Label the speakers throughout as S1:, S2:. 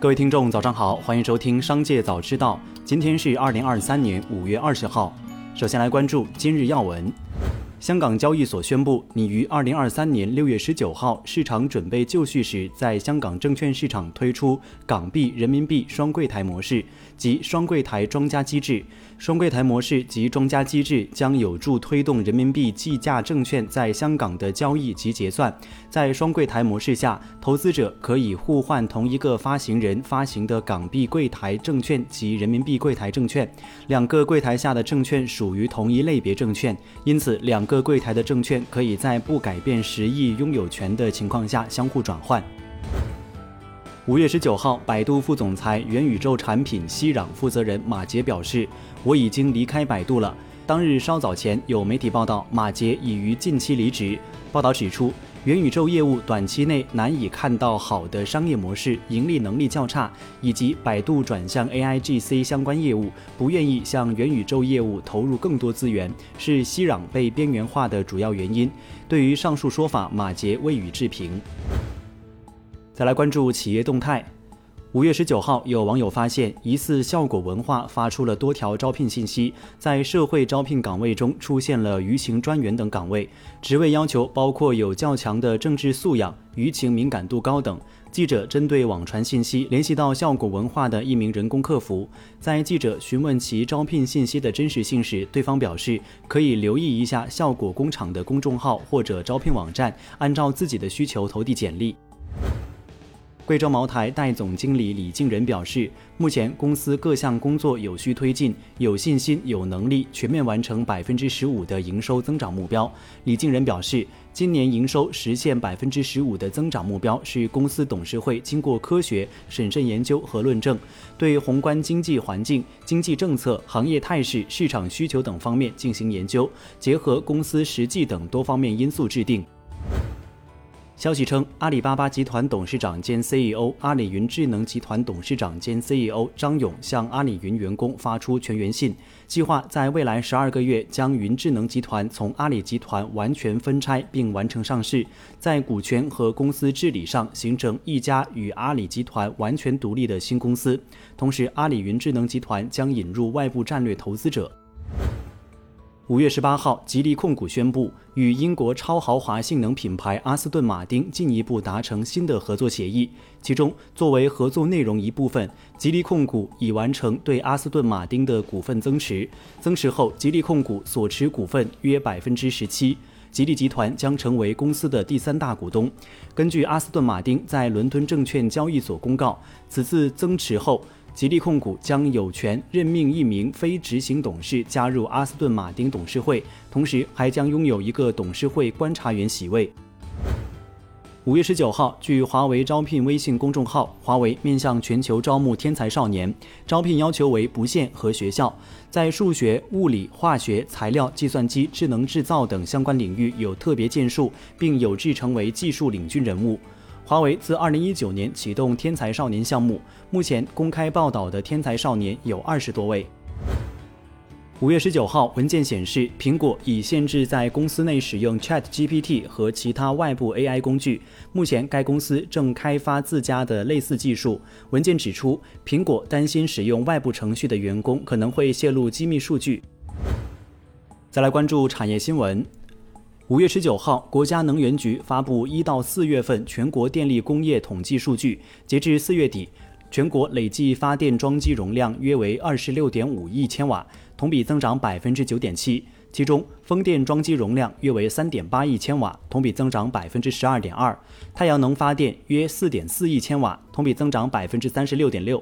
S1: 各位听众，早上好，欢迎收听《商界早知道》。今天是二零二三年五月二十号。首先来关注今日要闻。香港交易所宣布，拟于二零二三年六月十九号市场准备就绪时，在香港证券市场推出港币、人民币双柜台模式及双柜台庄家机制。双柜台模式及庄家机制将有助推动人民币计价证券在香港的交易及结算。在双柜台模式下，投资者可以互换同一个发行人发行的港币柜台证券及人民币柜台证券，两个柜台下的证券属于同一类别证券，因此两。各柜台的证券可以在不改变实际拥有权的情况下相互转换。五月十九号，百度副总裁、元宇宙产品熙壤负责人马杰表示：“我已经离开百度了。”当日稍早前，有媒体报道马杰已于近期离职。报道指出。元宇宙业务短期内难以看到好的商业模式，盈利能力较差，以及百度转向 AIGC 相关业务，不愿意向元宇宙业务投入更多资源，是熙攘被边缘化的主要原因。对于上述说法，马杰未予置评。再来关注企业动态。五月十九号，有网友发现，疑似效果文化发出了多条招聘信息，在社会招聘岗位中出现了舆情专员等岗位，职位要求包括有较强的政治素养、舆情敏感度高等。记者针对网传信息联系到效果文化的一名人工客服，在记者询问其招聘信息的真实性时，对方表示可以留意一下效果工厂的公众号或者招聘网站，按照自己的需求投递简历。贵州茅台代总经理李静仁表示，目前公司各项工作有序推进，有信心、有能力全面完成百分之十五的营收增长目标。李静仁表示，今年营收实现百分之十五的增长目标是公司董事会经过科学审慎研究和论证，对宏观经济环境、经济政策、行业态势、市场需求等方面进行研究，结合公司实际等多方面因素制定。消息称，阿里巴巴集团董事长兼 CEO、阿里云智能集团董事长兼 CEO 张勇向阿里云员工发出全员信，计划在未来十二个月将云智能集团从阿里集团完全分拆并完成上市，在股权和公司治理上形成一家与阿里集团完全独立的新公司。同时，阿里云智能集团将引入外部战略投资者。五月十八号，吉利控股宣布与英国超豪华性能品牌阿斯顿马丁进一步达成新的合作协议。其中，作为合作内容一部分，吉利控股已完成对阿斯顿马丁的股份增持。增持后，吉利控股所持股份约百分之十七，吉利集团将成为公司的第三大股东。根据阿斯顿马丁在伦敦证券交易所公告，此次增持后。吉利控股将有权任命一名非执行董事加入阿斯顿马丁董事会，同时还将拥有一个董事会观察员席位。五月十九号，据华为招聘微信公众号，华为面向全球招募天才少年，招聘要求为不限和学校，在数学、物理、化学、材料、计算机、智能制造等相关领域有特别建树，并有志成为技术领军人物。华为自2019年启动天才少年项目，目前公开报道的天才少年有二十多位。五月十九号，文件显示，苹果已限制在公司内使用 ChatGPT 和其他外部 AI 工具。目前，该公司正开发自家的类似技术。文件指出，苹果担心使用外部程序的员工可能会泄露机密数据。再来关注产业新闻。五月十九号，国家能源局发布一到四月份全国电力工业统计数据。截至四月底，全国累计发电装机容量约为二十六点五亿千瓦，同比增长百分之九点七。其中，风电装机容量约为三点八亿千瓦，同比增长百分之十二点二；太阳能发电约四点四亿千瓦，同比增长百分之三十六点六。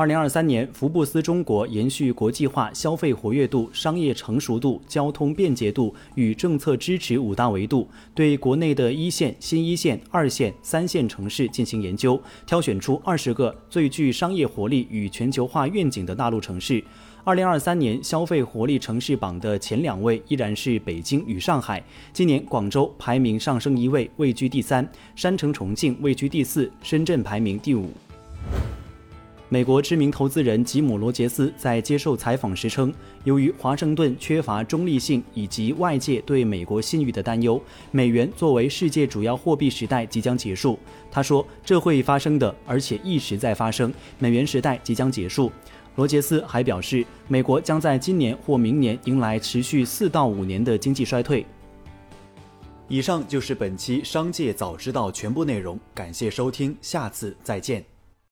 S1: 二零二三年，福布斯中国延续国际化、消费活跃度、商业成熟度、交通便捷度与政策支持五大维度，对国内的一线、新一线、二线、三线城市进行研究，挑选出二十个最具商业活力与全球化愿景的大陆城市。二零二三年消费活力城市榜的前两位依然是北京与上海，今年广州排名上升一位，位居第三；山城重庆位居第四，深圳排名第五。美国知名投资人吉姆·罗杰斯在接受采访时称，由于华盛顿缺乏中立性以及外界对美国信誉的担忧，美元作为世界主要货币时代即将结束。他说：“这会发生的，而且一直在发生。美元时代即将结束。”罗杰斯还表示，美国将在今年或明年迎来持续四到五年的经济衰退。以上就是本期《商界早知道》全部内容，感谢收听，下次再见。